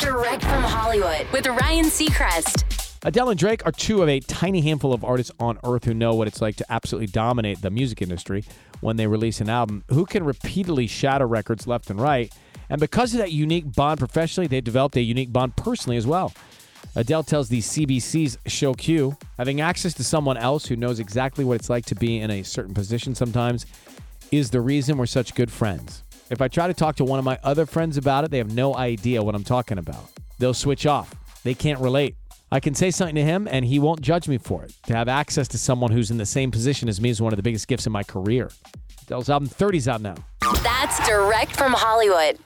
Direct from Hollywood with Ryan Seacrest. Adele and Drake are two of a tiny handful of artists on earth who know what it's like to absolutely dominate the music industry when they release an album, who can repeatedly shatter records left and right. And because of that unique bond professionally, they've developed a unique bond personally as well. Adele tells the CBC's Show Q, having access to someone else who knows exactly what it's like to be in a certain position sometimes is the reason we're such good friends. If I try to talk to one of my other friends about it, they have no idea what I'm talking about. They'll switch off. They can't relate. I can say something to him and he won't judge me for it. To have access to someone who's in the same position as me is one of the biggest gifts in my career. Adele's album 30's out now. That's direct from Hollywood.